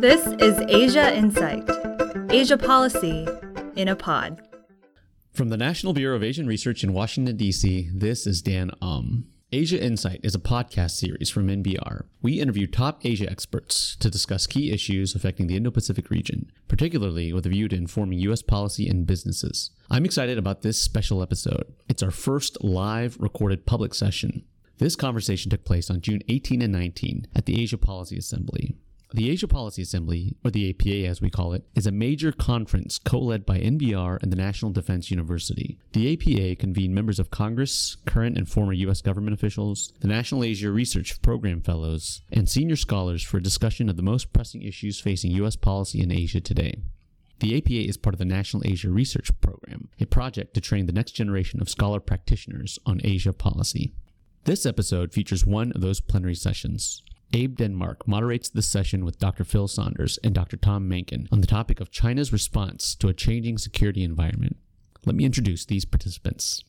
This is Asia Insight, Asia Policy in a Pod. From the National Bureau of Asian Research in Washington, D.C., this is Dan Um. Asia Insight is a podcast series from NBR. We interview top Asia experts to discuss key issues affecting the Indo Pacific region, particularly with a view to informing U.S. policy and businesses. I'm excited about this special episode. It's our first live recorded public session. This conversation took place on June 18 and 19 at the Asia Policy Assembly. The Asia Policy Assembly, or the APA as we call it, is a major conference co led by NBR and the National Defense University. The APA convened members of Congress, current and former U.S. government officials, the National Asia Research Program Fellows, and senior scholars for a discussion of the most pressing issues facing U.S. policy in Asia today. The APA is part of the National Asia Research Program, a project to train the next generation of scholar practitioners on Asia policy. This episode features one of those plenary sessions. Abe Denmark moderates this session with Dr. Phil Saunders and Dr. Tom Mahnken on the topic of China's response to a changing security environment. Let me introduce these participants.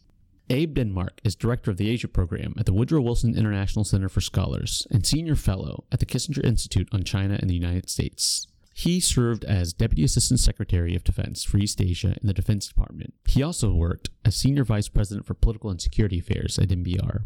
Abe Denmark is director of the Asia program at the Woodrow Wilson International Center for Scholars and senior fellow at the Kissinger Institute on China and the United States. He served as Deputy Assistant Secretary of Defense for East Asia in the Defense Department. He also worked as Senior Vice President for Political and Security Affairs at NBR.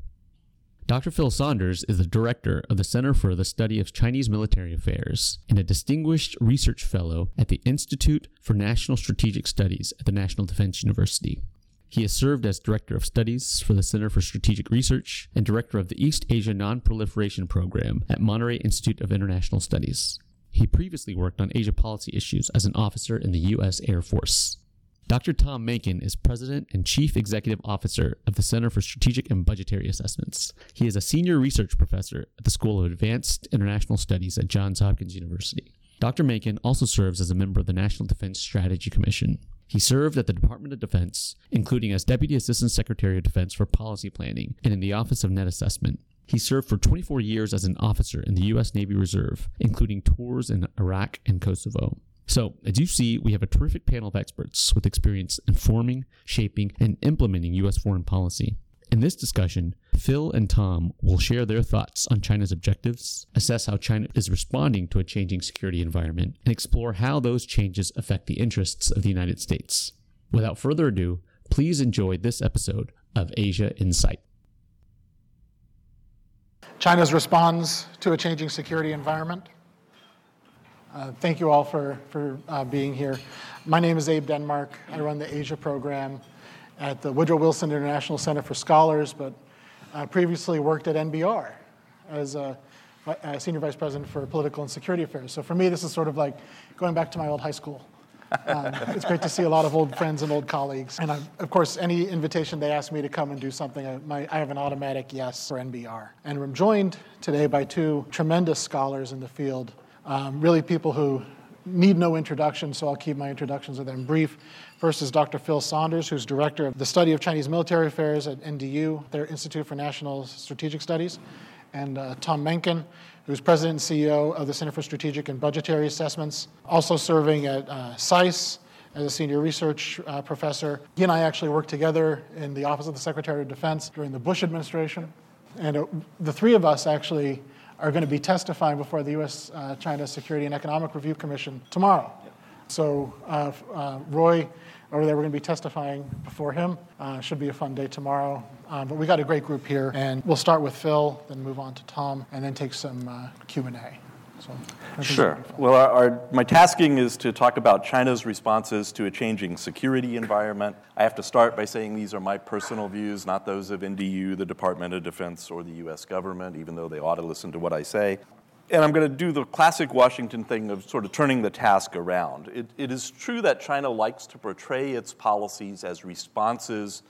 Dr. Phil Saunders is the director of the Center for the Study of Chinese Military Affairs and a distinguished research fellow at the Institute for National Strategic Studies at the National Defense University. He has served as Director of Studies for the Center for Strategic Research and Director of the East Asia Non-Proliferation Program at Monterey Institute of International Studies. He previously worked on Asia policy issues as an officer in the U.S. Air Force. Dr. Tom Mahnken is President and Chief Executive Officer of the Center for Strategic and Budgetary Assessments. He is a senior research professor at the School of Advanced International Studies at Johns Hopkins University. Dr. Mahnken also serves as a member of the National Defense Strategy Commission. He served at the Department of Defense, including as Deputy Assistant Secretary of Defense for Policy Planning and in the Office of Net Assessment. He served for 24 years as an officer in the U.S. Navy Reserve, including tours in Iraq and Kosovo. So, as you see, we have a terrific panel of experts with experience informing, shaping, and implementing U.S. foreign policy. In this discussion, Phil and Tom will share their thoughts on China's objectives, assess how China is responding to a changing security environment, and explore how those changes affect the interests of the United States. Without further ado, please enjoy this episode of Asia Insight. China's response to a changing security environment. Uh, thank you all for, for uh, being here. My name is Abe Denmark. I run the Asia program at the Woodrow Wilson International Center for Scholars, but uh, previously worked at NBR as a, a, Senior Vice President for Political and Security Affairs. So for me, this is sort of like going back to my old high school. Um, it's great to see a lot of old friends and old colleagues. And I, of course, any invitation they ask me to come and do something, I, my, I have an automatic yes for NBR. And I'm joined today by two tremendous scholars in the field um, really, people who need no introduction, so I'll keep my introductions of them brief. First is Dr. Phil Saunders, who's director of the study of Chinese military affairs at NDU, their Institute for National Strategic Studies, and uh, Tom Mahnken, who's president and CEO of the Center for Strategic and Budgetary Assessments, also serving at uh, SAIS as a senior research uh, professor. He and I actually worked together in the Office of the Secretary of Defense during the Bush administration. And uh, the three of us actually are going to be testifying before the U.S. Uh, China Security and Economic Review Commission tomorrow. So uh, uh, Roy over there, we're going to be testifying before him. Uh, should be a fun day tomorrow. Um, but we got a great group here, and we'll start with Phil, then move on to Tom, and then take some uh, Q and A. So sure. Well, our, our, my tasking is to talk about China's responses to a changing security environment. I have to start by saying these are my personal views, not those of NDU, the Department of Defense, or the U.S. government, even though they ought to listen to what I say. And I'm going to do the classic Washington thing of sort of turning the task around. It, it is true that China likes to portray its policies as responses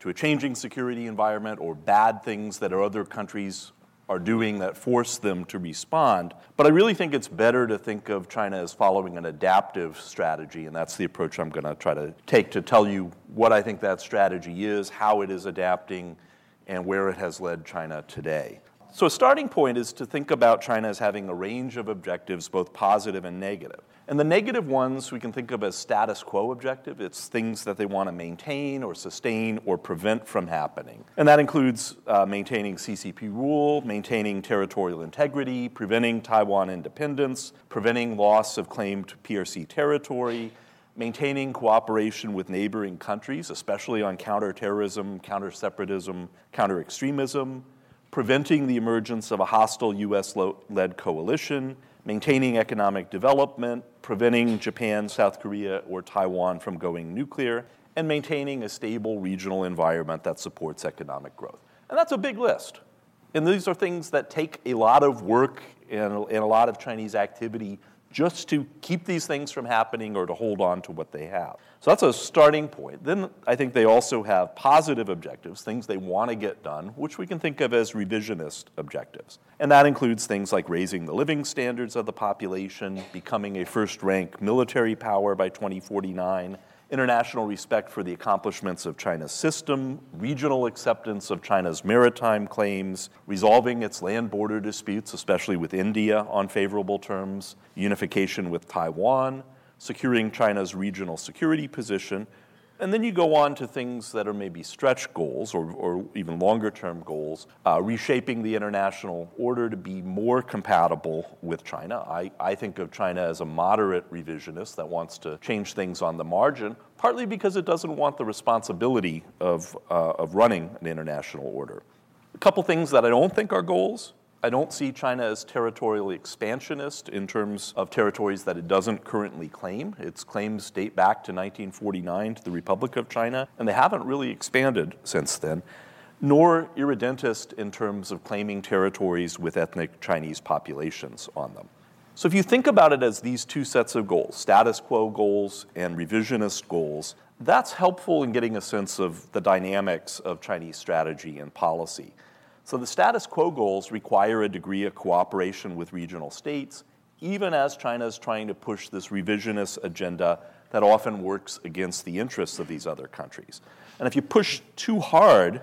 to a changing security environment or bad things that other countries are doing that force them to respond. But I really think it's better to think of China as following an adaptive strategy, and that's the approach I'm going to try to take to tell you what I think that strategy is, how it is adapting, and where it has led China today. So, a starting point is to think about China as having a range of objectives, both positive and negative. And the negative ones we can think of as status quo objective. It's things that they want to maintain or sustain or prevent from happening. And that includes uh, maintaining CCP rule, maintaining territorial integrity, preventing Taiwan independence, preventing loss of claimed PRC territory, maintaining cooperation with neighboring countries, especially on counterterrorism, counter separatism, counter extremism, preventing the emergence of a hostile US led coalition, maintaining economic development, preventing Japan, South Korea, or Taiwan from going nuclear, and maintaining a stable regional environment that supports economic growth. And that's a big list. And these are things that take a lot of work and, and a lot of Chinese activity just to keep these things from happening or to hold on to what they have. So that's a starting point. Then I think they also have positive objectives, things they want to get done, which we can think of as revisionist objectives. And that includes things like raising the living standards of the population, becoming a first rank military power by 2049, international respect for the accomplishments of China's system, regional acceptance of China's maritime claims, resolving its land border disputes, especially with India on favorable terms, unification with Taiwan, securing China's regional security position, and then you go on to things that are maybe stretch goals or, or even longer term goals, uh, reshaping the international order to be more compatible with China. I, I think of China as a moderate revisionist that wants to change things on the margin, partly because it doesn't want the responsibility of, uh, of running an international order. A couple things that I don't think are goals I don't see China as territorially expansionist in terms of territories that it doesn't currently claim. Its claims date back to 1949 to the Republic of China, and they haven't really expanded since then, nor irredentist in terms of claiming territories with ethnic Chinese populations on them. So if you think about it as these two sets of goals, status quo goals and revisionist goals, that's helpful in getting a sense of the dynamics of Chinese strategy and policy. So the status quo goals require a degree of cooperation with regional states, even as China is trying to push this revisionist agenda that often works against the interests of these other countries. And if you push too hard,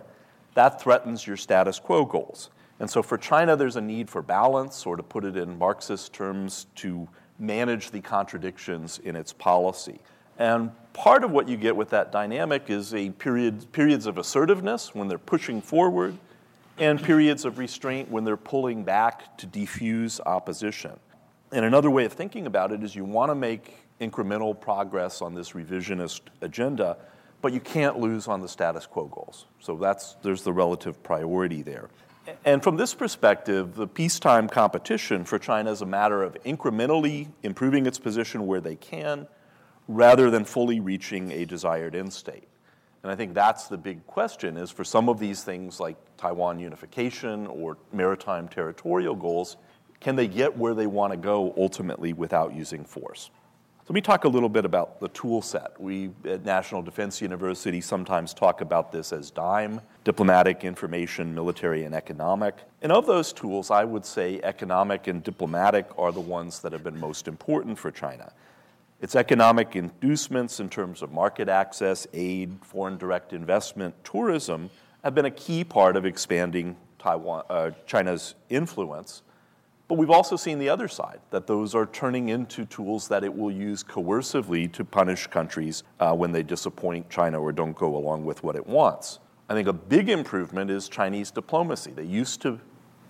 that threatens your status quo goals. And so for China, there's a need for balance, or to put it in Marxist terms, to manage the contradictions in its policy. And part of what you get with that dynamic is a period, periods of assertiveness when they're pushing forward, and periods of restraint when they're pulling back to defuse opposition. And another way of thinking about it is you want to make incremental progress on this revisionist agenda, but you can't lose on the status quo goals. So that's, there's the relative priority there. And from this perspective, the peacetime competition for China is a matter of incrementally improving its position where they can rather than fully reaching a desired end state. And I think that's the big question is for some of these things like Taiwan unification or maritime territorial goals, can they get where they want to go ultimately without using force? Let me talk a little bit about the tool set. We at National Defense University sometimes talk about this as DIME diplomatic, information, military, and economic. And of those tools, I would say economic and diplomatic are the ones that have been most important for China. Its economic inducements in terms of market access, aid, foreign direct investment, tourism have been a key part of expanding Taiwan, uh, China's influence. But we've also seen the other side, that those are turning into tools that it will use coercively to punish countries uh, when they disappoint China or don't go along with what it wants. I think a big improvement is Chinese diplomacy. They used to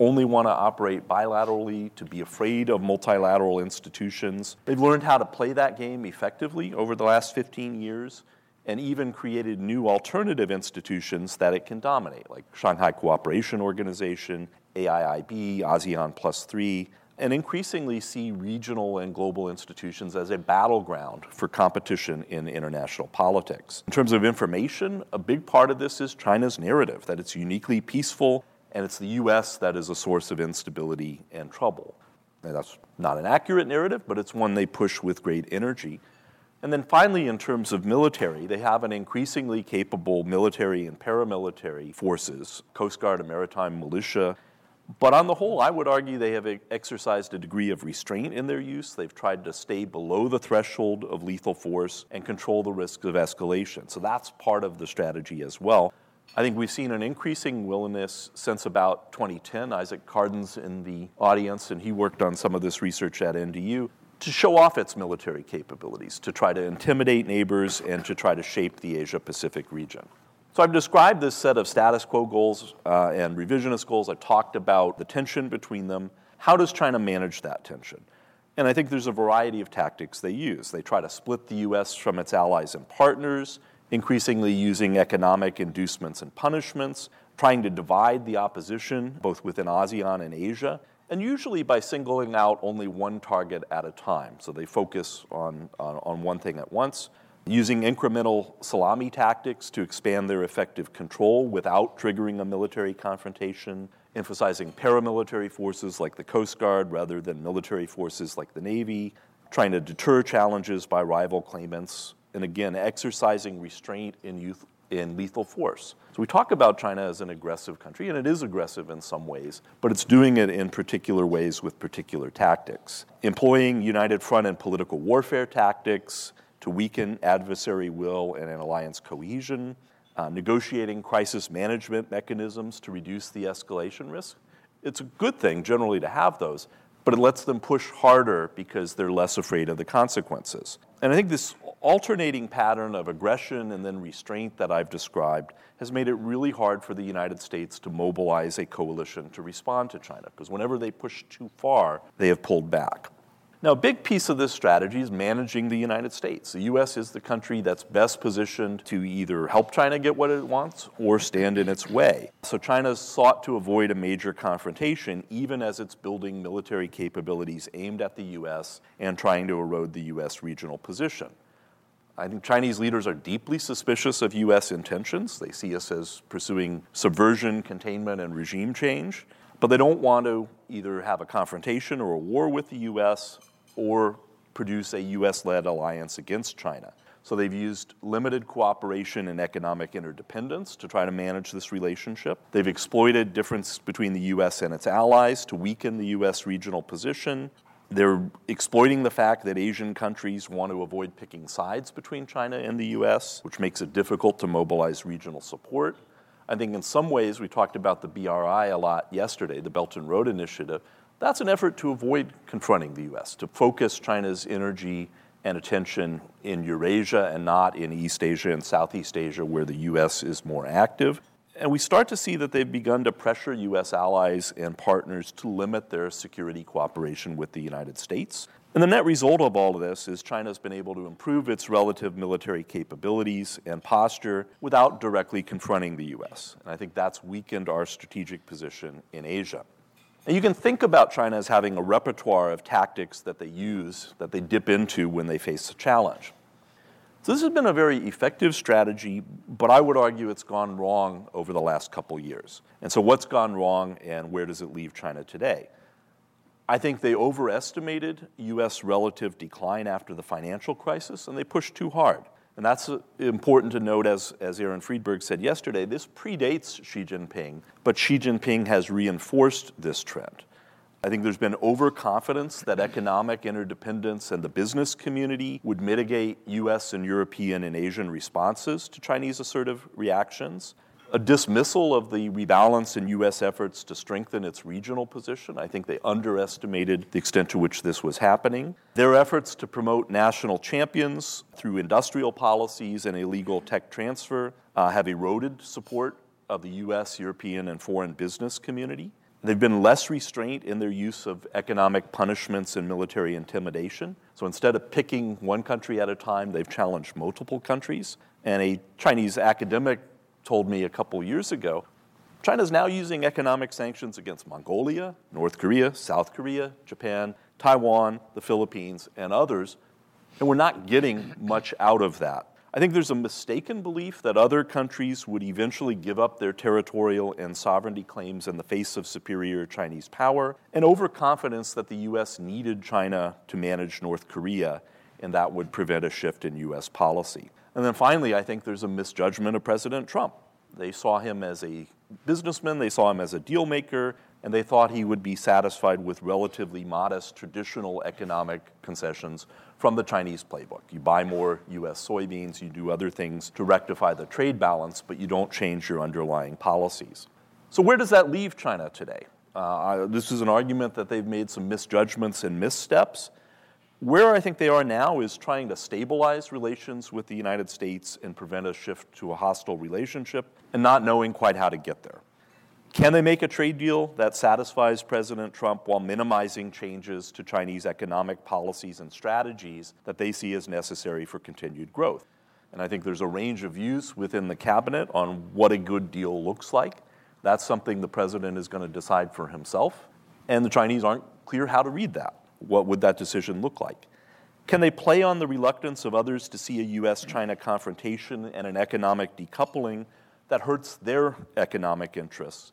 only want to operate bilaterally, to be afraid of multilateral institutions. They've learned how to play that game effectively over the last 15 years and even created new alternative institutions that it can dominate, like Shanghai Cooperation Organization, AIIB, ASEAN Plus 3, and increasingly see regional and global institutions as a battleground for competition in international politics. In terms of information, a big part of this is China's narrative that it's uniquely peaceful and it's the US that is a source of instability and trouble. And that's not an accurate narrative, but it's one they push with great energy. And then finally, in terms of military, they have an increasingly capable military and paramilitary forces, Coast Guard and maritime militia. But on the whole, I would argue they have exercised a degree of restraint in their use. They've tried to stay below the threshold of lethal force and control the risk of escalation. So that's part of the strategy as well. I think we've seen an increasing willingness since about 2010. Isaac Kardon's in the audience, and he worked on some of this research at NDU to show off its military capabilities, to try to intimidate neighbors, and to try to shape the Asia Pacific region. So I've described this set of status quo goals uh, and revisionist goals. I've talked about the tension between them. How does China manage that tension? And I think there's a variety of tactics they use. They try to split the US from its allies and partners, increasingly using economic inducements and punishments, trying to divide the opposition both within ASEAN and Asia, and usually by singling out only one target at a time. So they focus on, on, on one thing at once using incremental salami tactics to expand their effective control without triggering a military confrontation, emphasizing paramilitary forces like the Coast Guard rather than military forces like the Navy, trying to deter challenges by rival claimants, and again, exercising restraint in, youth, in lethal force. So we talk about China as an aggressive country, and it is aggressive in some ways, but it's doing it in particular ways with particular tactics. Employing united front and political warfare tactics, to weaken adversary will and an alliance cohesion, uh, negotiating crisis management mechanisms to reduce the escalation risk. It's a good thing generally to have those, but it lets them push harder because they're less afraid of the consequences. And I think this alternating pattern of aggression and then restraint that I've described has made it really hard for the United States to mobilize a coalition to respond to China, because whenever they push too far, they have pulled back. Now, a big piece of this strategy is managing the United States. The U.S. is the country that's best positioned to either help China get what it wants or stand in its way. So, China sought to avoid a major confrontation, even as it's building military capabilities aimed at the U.S. and trying to erode the U.S. regional position. I think Chinese leaders are deeply suspicious of U.S. intentions. They see us as pursuing subversion, containment, and regime change. But they don't want to either have a confrontation or a war with the U.S or produce a US led alliance against China. So they've used limited cooperation and economic interdependence to try to manage this relationship. They've exploited difference between the US and its allies to weaken the US regional position. They're exploiting the fact that Asian countries want to avoid picking sides between China and the US, which makes it difficult to mobilize regional support. I think in some ways, we talked about the BRI a lot yesterday, the Belt and Road Initiative. That's an effort to avoid confronting the US, to focus China's energy and attention in Eurasia and not in East Asia and Southeast Asia, where the US is more active. And we start to see that they've begun to pressure US allies and partners to limit their security cooperation with the United States. And the net result of all of this is China's been able to improve its relative military capabilities and posture without directly confronting the US. And I think that's weakened our strategic position in Asia. And you can think about China as having a repertoire of tactics that they use, that they dip into when they face a challenge. So this has been a very effective strategy, but I would argue it's gone wrong over the last couple years. And so what's gone wrong and where does it leave China today? I think they overestimated US relative decline after the financial crisis and they pushed too hard. And that's uh, important to note, as, as Aaron Friedberg said yesterday, this predates Xi Jinping, but Xi Jinping has reinforced this trend. I think there's been overconfidence that economic interdependence and the business community would mitigate US and European and Asian responses to Chinese assertive reactions a dismissal of the rebalance in U.S. efforts to strengthen its regional position. I think they underestimated the extent to which this was happening. Their efforts to promote national champions through industrial policies and illegal tech transfer uh, have eroded support of the U.S., European, and foreign business community. They've been less restraint in their use of economic punishments and military intimidation. So instead of picking one country at a time, they've challenged multiple countries. And a Chinese academic told me a couple years ago China is now using economic sanctions against Mongolia, North Korea, South Korea, Japan, Taiwan, the Philippines, and others, and we're not getting much out of that. I think there's a mistaken belief that other countries would eventually give up their territorial and sovereignty claims in the face of superior Chinese power, and overconfidence that the US needed China to manage North Korea, and that would prevent a shift in US policy. And then finally, I think there's a misjudgment of President Trump. They saw him as a businessman, they saw him as a deal maker, and they thought he would be satisfied with relatively modest traditional economic concessions from the Chinese playbook. You buy more US soybeans, you do other things to rectify the trade balance, but you don't change your underlying policies. So, where does that leave China today? Uh, this is an argument that they've made some misjudgments and missteps. Where I think they are now is trying to stabilize relations with the United States and prevent a shift to a hostile relationship and not knowing quite how to get there. Can they make a trade deal that satisfies President Trump while minimizing changes to Chinese economic policies and strategies that they see as necessary for continued growth? And I think there's a range of views within the cabinet on what a good deal looks like. That's something the president is going to decide for himself. And the Chinese aren't clear how to read that. What would that decision look like? Can they play on the reluctance of others to see a US China confrontation and an economic decoupling that hurts their economic interests?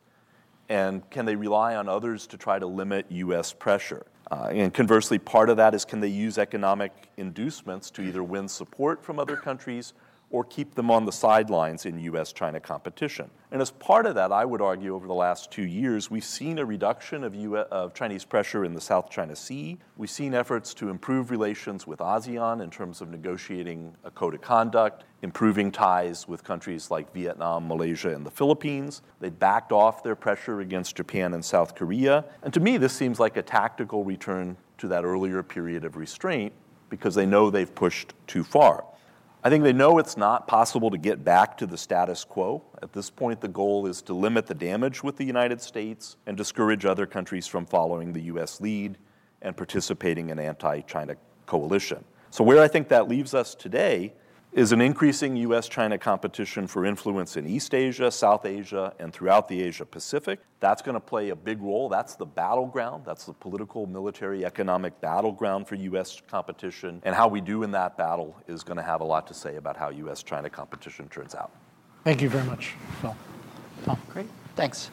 And can they rely on others to try to limit US pressure? Uh, and conversely, part of that is can they use economic inducements to either win support from other countries or keep them on the sidelines in US China competition. And as part of that, I would argue over the last two years, we've seen a reduction of, US, of, Chinese pressure in the South China Sea. We've seen efforts to improve relations with ASEAN in terms of negotiating a code of conduct, improving ties with countries like Vietnam, Malaysia, and the Philippines. They backed off their pressure against Japan and South Korea. And to me, this seems like a tactical return to that earlier period of restraint because they know they've pushed too far. I think they know it's not possible to get back to the status quo. At this point, the goal is to limit the damage with the United States and discourage other countries from following the U.S. lead and participating in anti China coalition. So, where I think that leaves us today is an increasing US China competition for influence in East Asia, South Asia, and throughout the Asia Pacific. That's going to play a big role. That's the battleground. That's the political, military, economic battleground for US competition. And how we do in that battle is going to have a lot to say about how US China competition turns out. Thank you very much, Phil. Tom. Great. Thanks.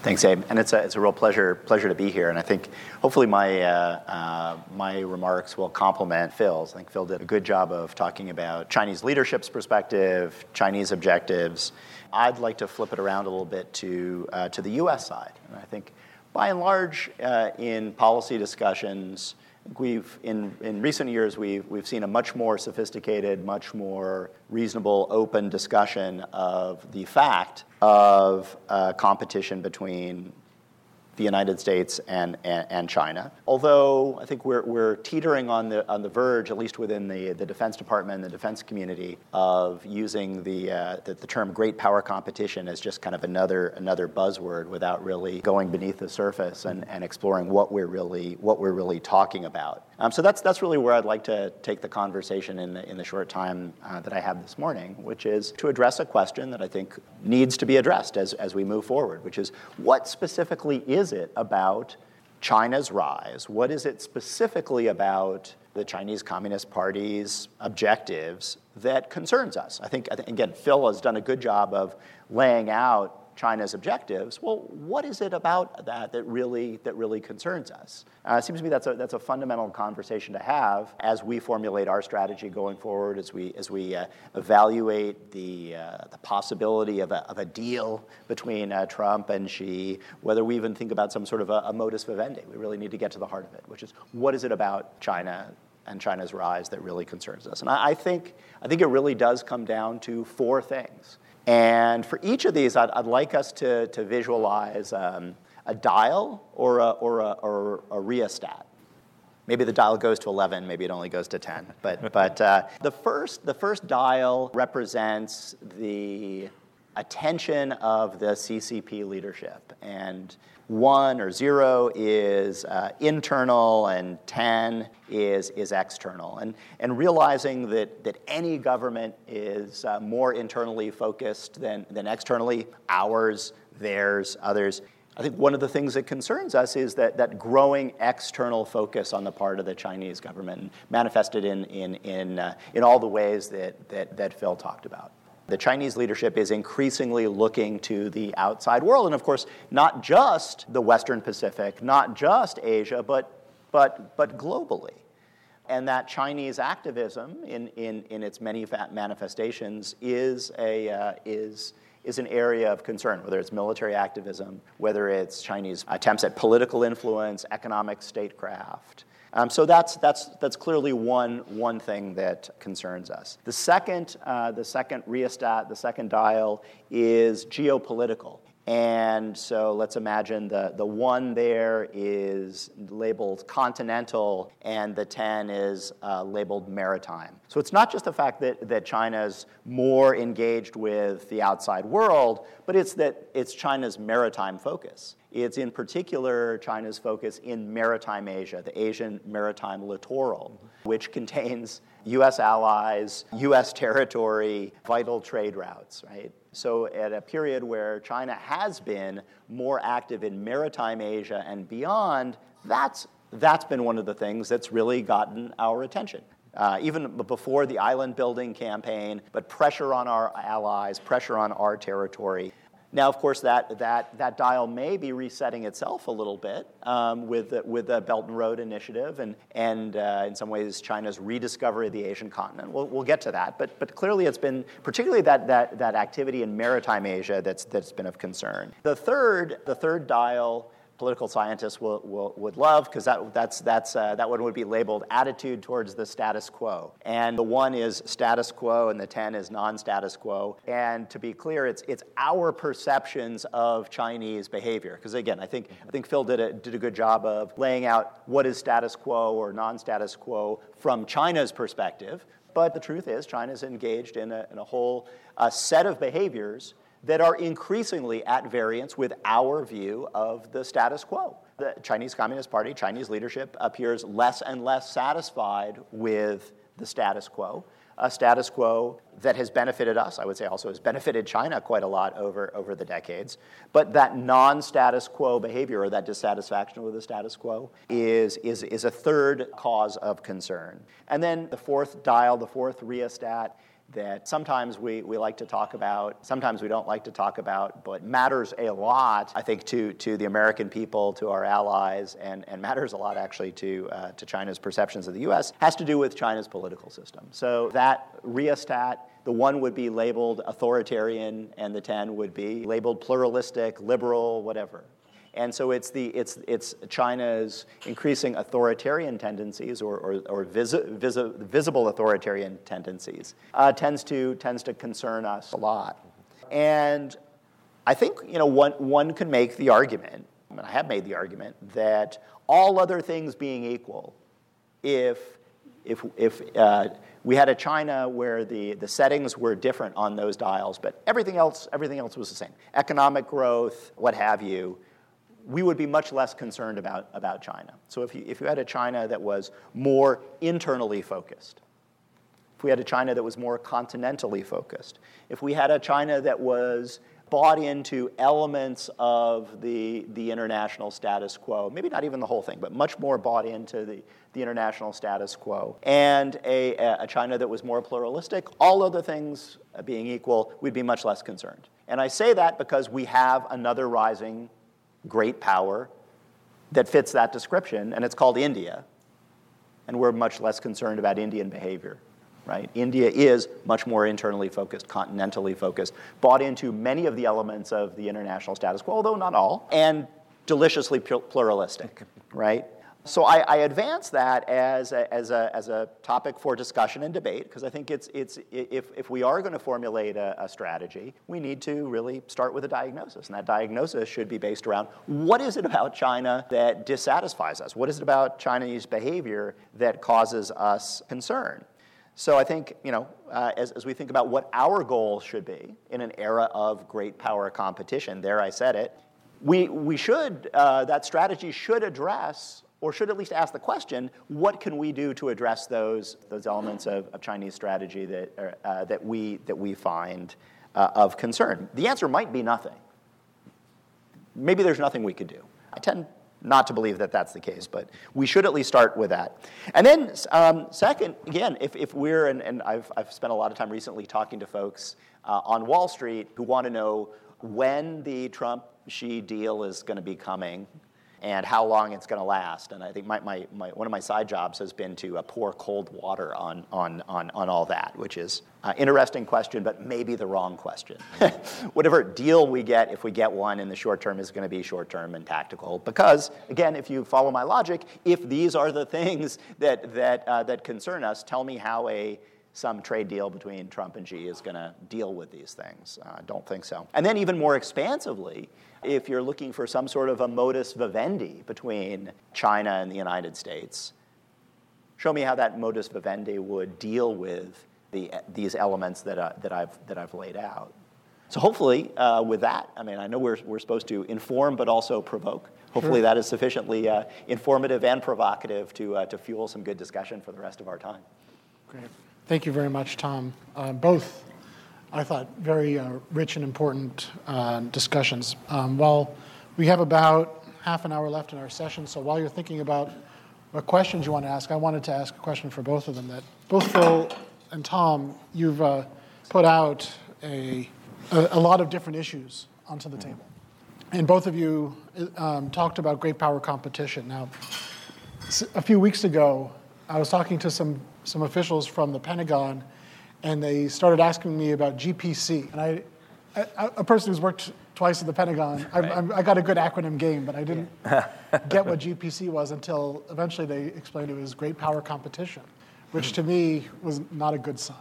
Thanks, Abe. And it's a, it's a real pleasure, pleasure to be here. And I think hopefully my, uh, uh, my remarks will complement Phil's. I think Phil did a good job of talking about Chinese leadership's perspective, Chinese objectives. I'd like to flip it around a little bit to, uh, to the US side. And I think by and large, uh, in policy discussions, we've in, in recent years we've, we've seen a much more sophisticated much more reasonable open discussion of the fact of uh, competition between the United States and, and, and, China. Although I think we're, we're teetering on the, on the verge, at least within the, the Defense Department and the defense community, of using the, uh, the, the, term great power competition as just kind of another, another buzzword without really going beneath the surface and, and exploring what we're really, what we're really talking about. Um, so that's, that's really where I'd like to take the conversation in the, in the short time uh, that I have this morning, which is to address a question that I think needs to be addressed as, as we move forward, which is what specifically is it about China's rise? What is it specifically about the Chinese Communist Party's objectives that concerns us? I think, I think, again, Phil has done a good job of laying out China's objectives, well, what is it about that that really, that really concerns us? Uh, it seems to me that's a, that's a fundamental conversation to have as we formulate our strategy going forward, as we, as we uh, evaluate the, uh, the possibility of a, of a deal between uh, Trump and Xi, whether we even think about some sort of a, a modus vivendi. We really need to get to the heart of it, which is what is it about China and China's rise that really concerns us? And I, I think, I think it really does come down to four things. And for each of these, I'd, I'd like us to, to visualize um, a dial or a, or, a, or a rheostat. Maybe the dial goes to 11, maybe it only goes to 10. But, but uh, the, first, the first dial represents the attention of the CCP leadership. And one or zero is uh, internal and 10 is, is external. And, and realizing that, that any government is uh, more internally focused than, than externally, ours, theirs, others. I think one of the things that concerns us is that, that growing external focus on the part of the Chinese government, manifested in, in, in, uh, in all the ways that, that, that Phil talked about. The Chinese leadership is increasingly looking to the outside world, and of course, not just the Western Pacific, not just Asia, but, but, but globally. And that Chinese activism in, in, in its many manifestations is, a, uh, is, is an area of concern, whether it's military activism, whether it's Chinese attempts at political influence, economic statecraft. Um, so that's, that's, that's clearly one, one thing that concerns us. The second, uh, the second rheostat, the second dial, is geopolitical. And so let's imagine the, the one there is labeled continental and the 10 is uh, labeled maritime. So it's not just the fact that, that China's more engaged with the outside world, but it's that it's China's maritime focus. It's in particular China's focus in maritime Asia, the Asian maritime littoral, which contains US allies, US territory, vital trade routes, right? So, at a period where China has been more active in maritime Asia and beyond, that's, that's been one of the things that's really gotten our attention. Uh, even before the island building campaign, but pressure on our allies, pressure on our territory. Now, of course, that, that, that dial may be resetting itself a little bit um, with, the, with the Belt and Road Initiative and, and uh, in some ways China's rediscovery of the Asian continent. We'll, we'll get to that. But, but clearly, it's been particularly that, that, that activity in maritime Asia that's, that's been of concern. The third, the third dial political scientists will, will, would love, because that, that's, that's, uh, that one would be labeled attitude towards the status quo. And the one is status quo, and the 10 is non status quo. And to be clear, it's, it's our perceptions of Chinese behavior. Because again, I think, I think Phil did a, did a good job of laying out what is status quo or non status quo from China's perspective. But the truth is, China's engaged in a, in a whole uh, set of behaviors that are increasingly at variance with our view of the status quo. The Chinese Communist Party, Chinese leadership appears less and less satisfied with the status quo. A status quo that has benefited us, I would say also has benefited China quite a lot over, over the decades. But that non status quo behavior or that dissatisfaction with the status quo is, is, is a third cause of concern. And then the fourth dial, the fourth rheostat, that sometimes we, we like to talk about, sometimes we don't like to talk about, but matters a lot, I think, to, to the American people, to our allies, and, and matters a lot actually to, uh, to China's perceptions of the US, has to do with China's political system. So that rheostat, the one would be labeled authoritarian, and the 10 would be labeled pluralistic, liberal, whatever. And so it's, the, it's, it's China's increasing authoritarian tendencies or, or, or visi, visi, visible authoritarian tendencies uh, tends, to, tends to concern us a lot. And I think you know, one, one can make the argument, and I have made the argument, that all other things being equal, if, if, if uh, we had a China where the, the settings were different on those dials, but everything else, everything else was the same. Economic growth, what have you, we would be much less concerned about, about China. So if you, if you had a China that was more internally focused, if we had a China that was more continentally focused, if we had a China that was bought into elements of the, the international status quo, maybe not even the whole thing, but much more bought into the, the international status quo, and a, a China that was more pluralistic, all other things being equal, we'd be much less concerned. And I say that because we have another rising great power that fits that description, and it's called India. And we're much less concerned about Indian behavior, right? India is much more internally focused, continentally focused, bought into many of the elements of the international status quo, although not all, and deliciously pluralistic, right? So I, I, advance that as a, as, a, as a topic for discussion and debate because I think it's, it's, if, if we are going to formulate a, a, strategy, we need to really start with a diagnosis. And that diagnosis should be based around what is it about China that dissatisfies us? What is it about Chinese behavior that causes us concern? So I think, you know, uh, as, as we think about what our goal should be in an era of great power competition, there I said it, we, we should, uh, that strategy should address or should at least ask the question what can we do to address those, those elements of, of Chinese strategy that, uh, that, we, that we find uh, of concern? The answer might be nothing. Maybe there's nothing we could do. I tend not to believe that that's the case, but we should at least start with that. And then, um, second, again, if, if we're, and, and I've, I've spent a lot of time recently talking to folks uh, on Wall Street who want to know when the Trump Xi deal is going to be coming and how long it's going to last. And I think my, my, my, one of my side jobs has been to uh, pour cold water on, on, on, on all that, which is uh, interesting question, but maybe the wrong question. Whatever deal we get, if we get one in the short term, is going to be short term and tactical. Because, again, if you follow my logic, if these are the things that, that, uh, that concern us, tell me how a some trade deal between Trump and Xi is going to deal with these things. I uh, don't think so. And then, even more expansively, if you're looking for some sort of a modus vivendi between China and the United States, show me how that modus vivendi would deal with the, these elements that, uh, that, I've, that I've laid out. So hopefully, uh, with that, I mean, I know we're, we're supposed to inform but also provoke. Hopefully, sure. that is sufficiently uh, informative and provocative to, uh, to fuel some good discussion for the rest of our time. Great. Thank you very much, Tom. Uh, both, I thought, very uh, rich and important discussions. Um, well, we have about half an hour left in our session, so while you're thinking about what questions you want to ask, I wanted to ask a question for both of them that both Phil and Tom, you've uh, put out a, a, a, lot of different issues onto the table. And both of you um, talked about great power competition. Now, a few weeks ago, I was talking to some, some officials from the Pentagon, and they started asking me about GPC. And I, I a person who's worked twice at the Pentagon, right. I, I, got a good acronym game, but I didn't get what GPC was until eventually they explained it was Great Power Competition which to me was not a good sign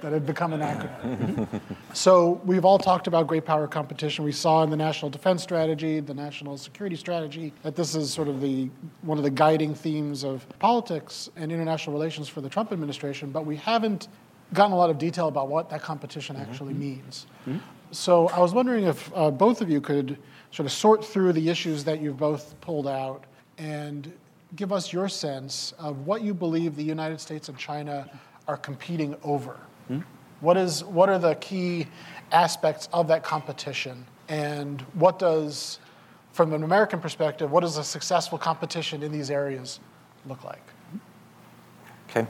that it had become an acronym. so we've all talked about great power competition. We saw in the national defense strategy, the national security strategy, that this is sort of the one of the guiding themes of politics and international relations for the Trump administration. But we haven't gotten a lot of detail about what that competition mm-hmm. actually mm-hmm. means. Mm-hmm. So I was wondering if uh, both of you could sort of sort through the issues that you've both pulled out and give us your sense of what you believe the United States and China are competing over. Hmm? What, is, what are the key aspects of that competition? And what does, from an American perspective, what does a successful competition in these areas look like? Okay.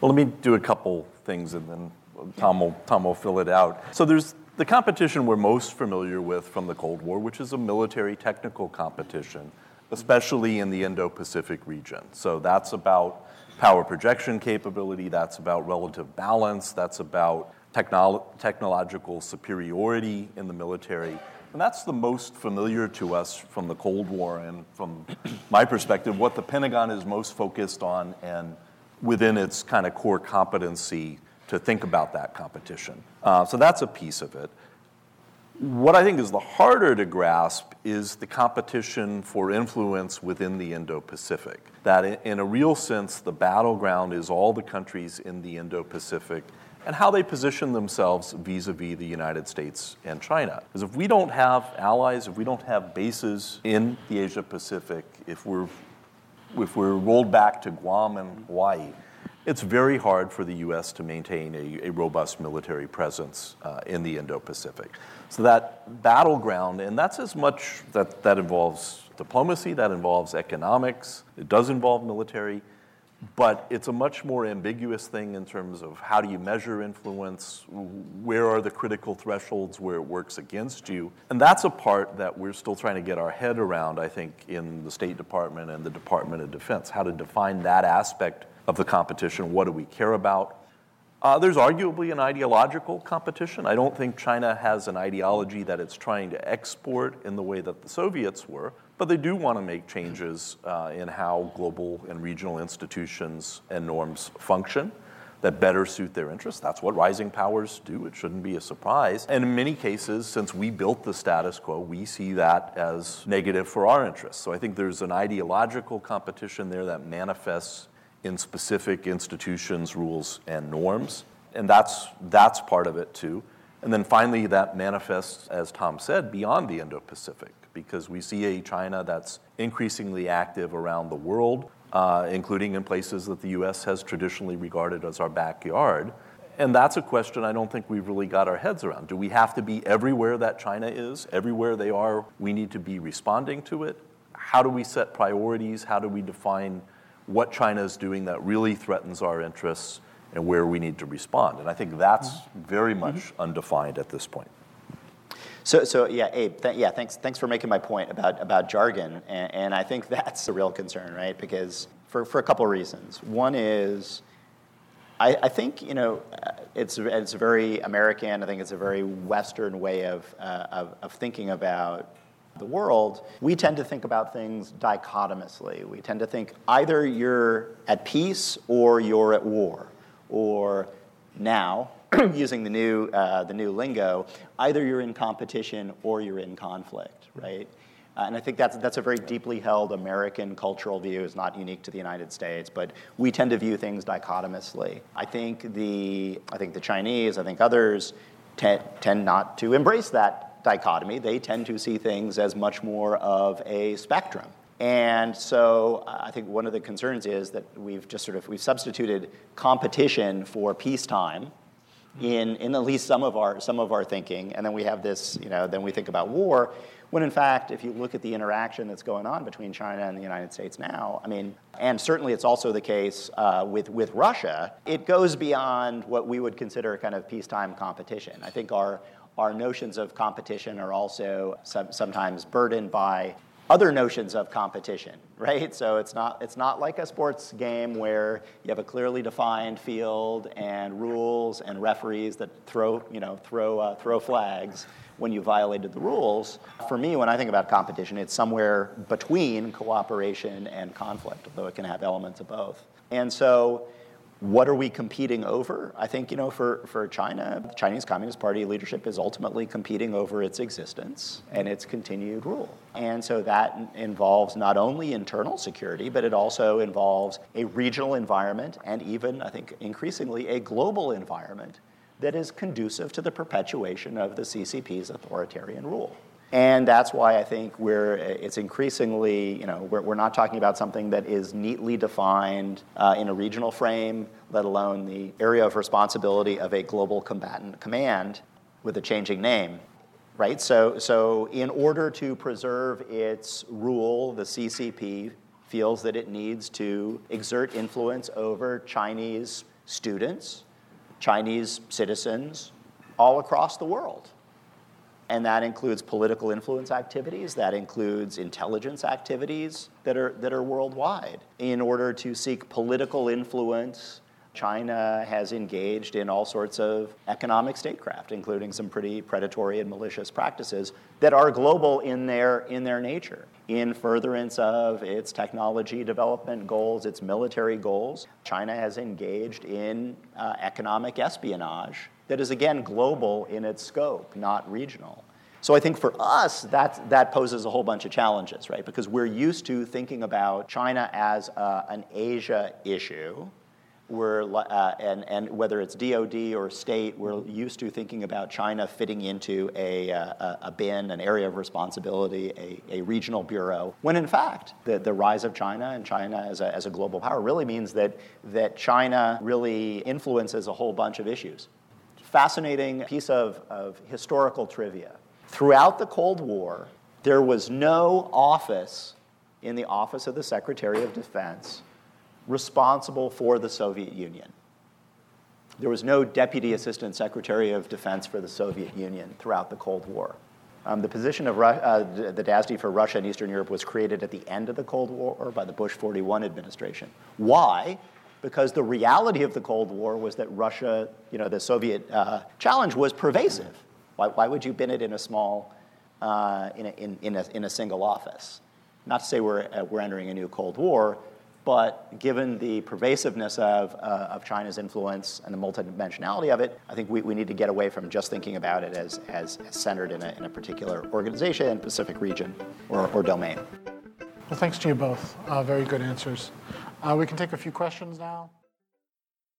Well, let me do a couple things and then Tom will, Tom will fill it out. So there's the competition we're most familiar with from the Cold War, which is a military technical competition especially in the Indo-Pacific region. So that's about power projection capability, that's about relative balance, that's about technolo- technological superiority in the military. And that's the most familiar to us from the Cold War and from my perspective, what the Pentagon is most focused on and within its kind of core competency to think about that competition. Uh, so that's a piece of it. What I think is the harder to grasp is the competition for influence within the Indo Pacific. That, in a real sense, the battleground is all the countries in the Indo Pacific and how they position themselves vis a vis the United States and China. Because if we don't have allies, if we don't have bases in the Asia Pacific, if we're, if we're rolled back to Guam and Hawaii, it's very hard for the US to maintain a, a robust military presence uh, in the Indo Pacific. So that battleground, and that's as much that, that involves diplomacy, that involves economics, it does involve military, but it's a much more ambiguous thing in terms of how do you measure influence, where are the critical thresholds where it works against you. And that's a part that we're still trying to get our head around, I think, in the State Department and the Department of Defense, how to define that aspect of the competition. What do we care about? Uh, there's arguably an ideological competition. I don't think China has an ideology that it's trying to export in the way that the Soviets were, but they do want to make changes uh, in how global and regional institutions and norms function that better suit their interests. That's what rising powers do. It shouldn't be a surprise. And in many cases, since we built the status quo, we see that as negative for our interests. So I think there's an ideological competition there that manifests in specific institutions, rules, and norms. And that's, that's part of it too. And then finally, that manifests, as Tom said, beyond the Indo Pacific, because we see a China that's increasingly active around the world, uh, including in places that the US has traditionally regarded as our backyard. And that's a question I don't think we've really got our heads around. Do we have to be everywhere that China is? Everywhere they are, we need to be responding to it? How do we set priorities? How do we define what China is doing that really threatens our interests and where we need to respond. And I think that's very much mm-hmm. undefined at this point. So, so yeah, Abe, th- yeah, thanks, thanks for making my point about, about jargon. And, and I think that's a real concern, right? Because for, for a couple of reasons. One is, I, I think, you know, it's, it's a very American, I think it's a very Western way of, uh, of, of thinking about the world, we tend to think about things dichotomously. We tend to think either you're at peace or you're at war, or now, using the new, uh, the new lingo, either you're in competition or you're in conflict, right? Uh, and I think that's, that's a very deeply held American cultural view. It's not unique to the United States, but we tend to view things dichotomously. I think the, I think the Chinese, I think others te- tend not to embrace that dichotomy. They tend to see things as much more of a spectrum. And so uh, I think one of the concerns is that we've just sort of we've substituted competition for peacetime in, in at least some of our some of our thinking, and then we have this, you know, then we think about war. When in fact, if you look at the interaction that's going on between China and the United States now, I mean, and certainly it's also the case uh, with, with Russia, it goes beyond what we would consider kind of peacetime competition. I think our, our notions of competition are also some, sometimes burdened by other notions of competition, right? So it's not, it's not like a sports game where you have a clearly defined field and rules and referees that throw, you know, throw, uh, throw flags when you violated the rules. For me, when I think about competition, it's somewhere between cooperation and conflict, although it can have elements of both. And so what are we competing over? I think, you know, for, for China, the Chinese Communist Party leadership is ultimately competing over its existence and its continued rule. And so that involves not only internal security, but it also involves a regional environment and even, I think, increasingly a global environment that is conducive to the perpetuation of the CCP's authoritarian rule. And that's why I think we're, it's increasingly, you know, we're, we're not talking about something that is neatly defined uh, in a regional frame, let alone the area of responsibility of a global combatant command with a changing name, right? So, so in order to preserve its rule, the CCP feels that it needs to exert influence over Chinese students, Chinese citizens all across the world. And that includes political influence activities, that includes intelligence activities that are, that are worldwide. In order to seek political influence, China has engaged in all sorts of economic statecraft, including some pretty predatory and malicious practices that are global in their, in their nature. In furtherance of its technology development goals, its military goals, China has engaged in uh, economic espionage that is again global in its scope, not regional. So I think for us, that, that poses a whole bunch of challenges, right? Because we're used to thinking about China as uh, an Asia issue. We're, uh, and, and whether it's DOD or state, we're used to thinking about China fitting into a, uh, a bin, an area of responsibility, a, a regional bureau, when in fact, the, the rise of China and China as a, as a global power really means that, that China really influences a whole bunch of issues fascinating piece of, of historical trivia. Throughout the Cold War, there was no office in the Office of the Secretary of Defense responsible for the Soviet Union. There was no Deputy Assistant Secretary of Defense for the Soviet Union throughout the Cold War. Um, the position of uh, the DASD for Russia and Eastern Europe was created at the end of the Cold War by the Bush 41 administration. Why? because the reality of the Cold War was that Russia, you know, the Soviet uh, challenge was pervasive. Why, why, would you bin it in a small, uh, in, a, in, in, a, in, a, single office? Not to say we're, uh, we're entering a new Cold War, but given the pervasiveness of, uh, of China's influence and the multidimensionality of it, I think we, we need to get away from just thinking about it as, as, centered in a, in a particular organization, specific region, or, or domain. Well, thanks to you both. Uh, very good answers. Uh, we can take a few questions now.